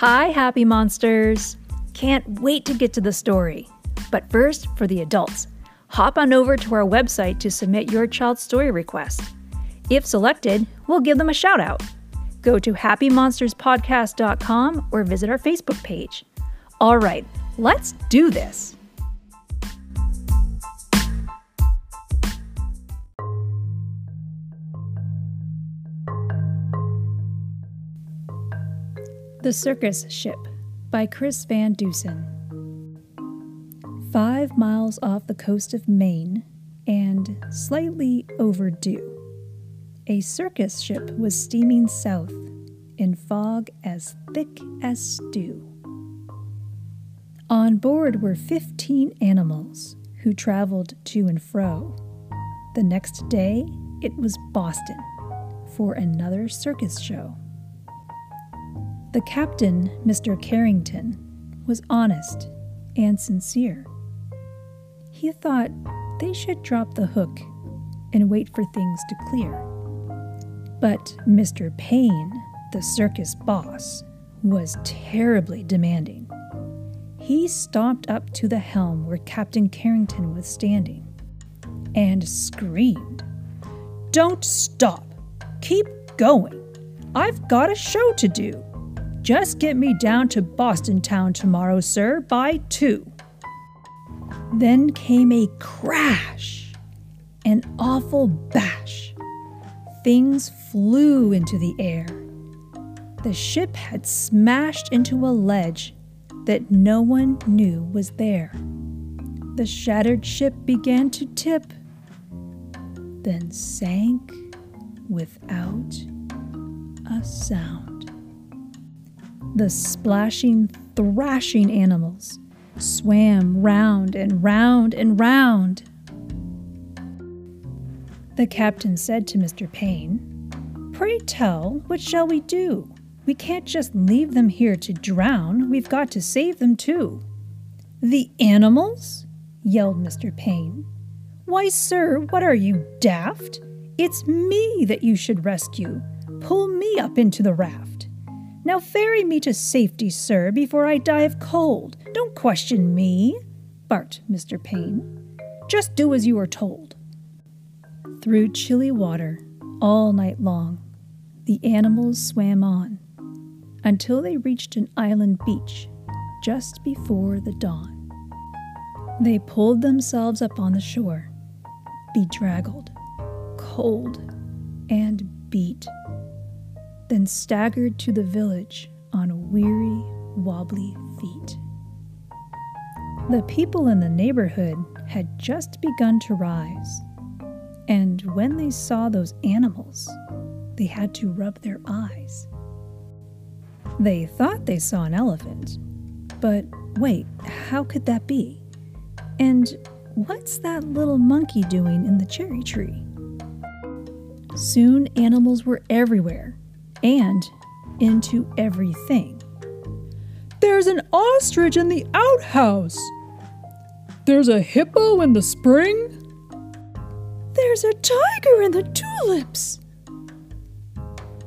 Hi, happy monsters! Can't wait to get to the story. But first, for the adults, hop on over to our website to submit your child's story request. If selected, we'll give them a shout out. Go to happymonsterspodcast.com or visit our Facebook page. All right, let's do this. The Circus Ship by Chris Van Dusen. Five miles off the coast of Maine and slightly overdue, a circus ship was steaming south in fog as thick as stew. On board were 15 animals who traveled to and fro. The next day, it was Boston for another circus show. The captain, Mr. Carrington, was honest and sincere. He thought they should drop the hook and wait for things to clear. But Mr. Payne, the circus boss, was terribly demanding. He stomped up to the helm where Captain Carrington was standing and screamed, Don't stop! Keep going! I've got a show to do! Just get me down to Boston Town tomorrow, sir, by two. Then came a crash, an awful bash. Things flew into the air. The ship had smashed into a ledge that no one knew was there. The shattered ship began to tip, then sank without a sound. The splashing, thrashing animals swam round and round and round. The captain said to Mr. Payne, Pray tell, what shall we do? We can't just leave them here to drown. We've got to save them too. The animals? yelled Mr. Payne. Why, sir, what are you, daft? It's me that you should rescue. Pull me up into the raft. Now ferry me to safety, sir, before I die of cold. Don't question me, barked Mr. Payne. Just do as you are told. Through chilly water, all night long, the animals swam on until they reached an island beach just before the dawn. They pulled themselves up on the shore, bedraggled, cold, and beat then staggered to the village on weary, wobbly feet. The people in the neighborhood had just begun to rise, and when they saw those animals, they had to rub their eyes. They thought they saw an elephant, but wait, how could that be? And what's that little monkey doing in the cherry tree? Soon animals were everywhere, and into everything. There's an ostrich in the outhouse. There's a hippo in the spring. There's a tiger in the tulips.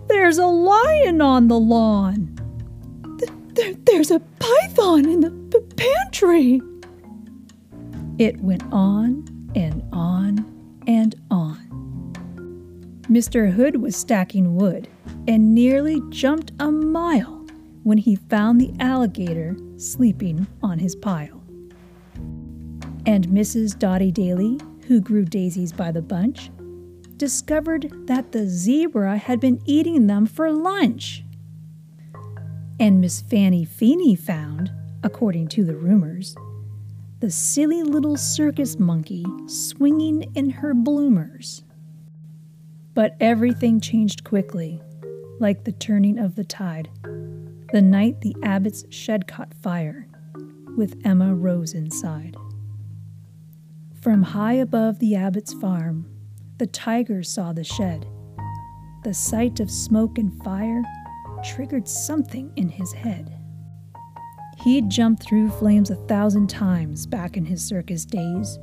There's a lion on the lawn. Th- there's a python in the p- pantry. It went on and on. Mr. Hood was stacking wood and nearly jumped a mile when he found the alligator sleeping on his pile. And Mrs. Dotty Daly, who grew daisies by the bunch, discovered that the zebra had been eating them for lunch. And Miss Fanny Feeney found, according to the rumors, the silly little circus monkey swinging in her bloomers. But everything changed quickly like the turning of the tide, the night the abbot's shed caught fire, with Emma Rose inside. From high above the abbot's farm, the tiger saw the shed. The sight of smoke and fire triggered something in his head. He'd jumped through flames a thousand times back in his circus days,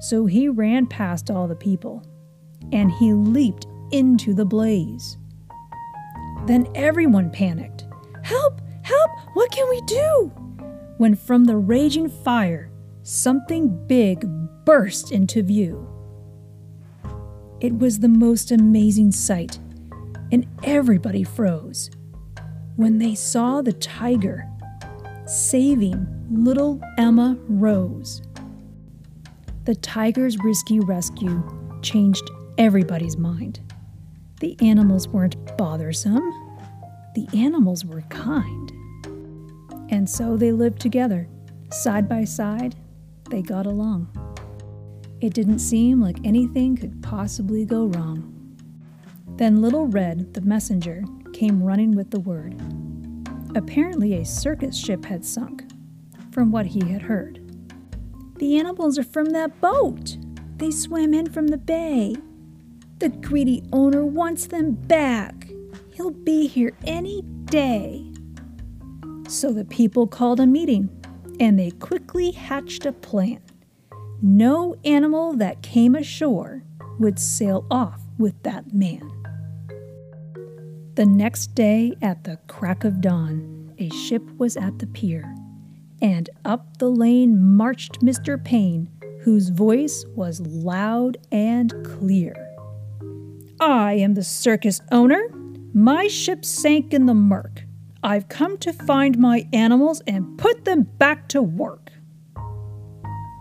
so he ran past all the people, and he leaped into the blaze. Then everyone panicked. Help! Help! What can we do? When from the raging fire, something big burst into view. It was the most amazing sight, and everybody froze when they saw the tiger saving little Emma Rose. The tiger's risky rescue changed everybody's mind. The animals weren't bothersome, the animals were kind. And so they lived together, side by side, they got along. It didn't seem like anything could possibly go wrong. Then Little Red, the messenger, came running with the word. Apparently, a circus ship had sunk, from what he had heard. The animals are from that boat. They swam in from the bay. The greedy owner wants them back. He'll be here any day. So the people called a meeting and they quickly hatched a plan. No animal that came ashore would sail off with that man. The next day, at the crack of dawn, a ship was at the pier, and up the lane marched Mr. Payne, whose voice was loud and clear. I am the circus owner. My ship sank in the murk. I've come to find my animals and put them back to work.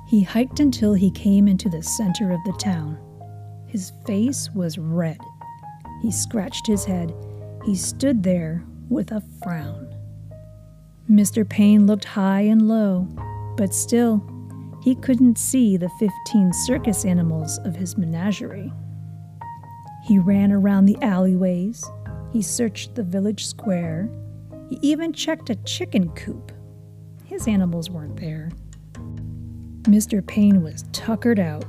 He hiked until he came into the center of the town. His face was red. He scratched his head. He stood there with a frown. Mr. Payne looked high and low, but still, he couldn't see the 15 circus animals of his menagerie. He ran around the alleyways. He searched the village square. He even checked a chicken coop. His animals weren't there. Mr. Payne was tuckered out.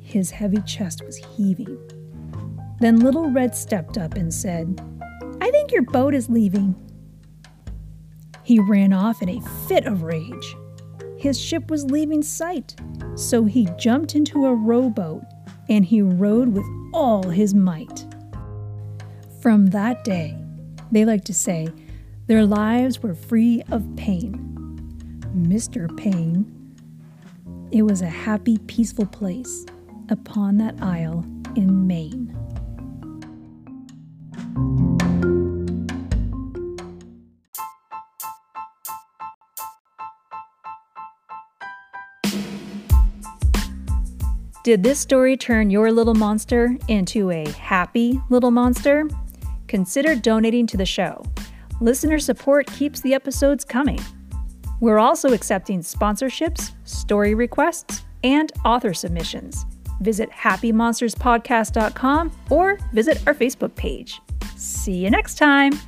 His heavy chest was heaving. Then Little Red stepped up and said, I think your boat is leaving. He ran off in a fit of rage. His ship was leaving sight, so he jumped into a rowboat and he rowed with all his might. From that day, they like to say, their lives were free of pain. Mr. Pain. it was a happy, peaceful place upon that isle in Maine. Did this story turn your little monster into a happy little monster? Consider donating to the show. Listener support keeps the episodes coming. We're also accepting sponsorships, story requests, and author submissions. Visit happymonsterspodcast.com or visit our Facebook page. See you next time.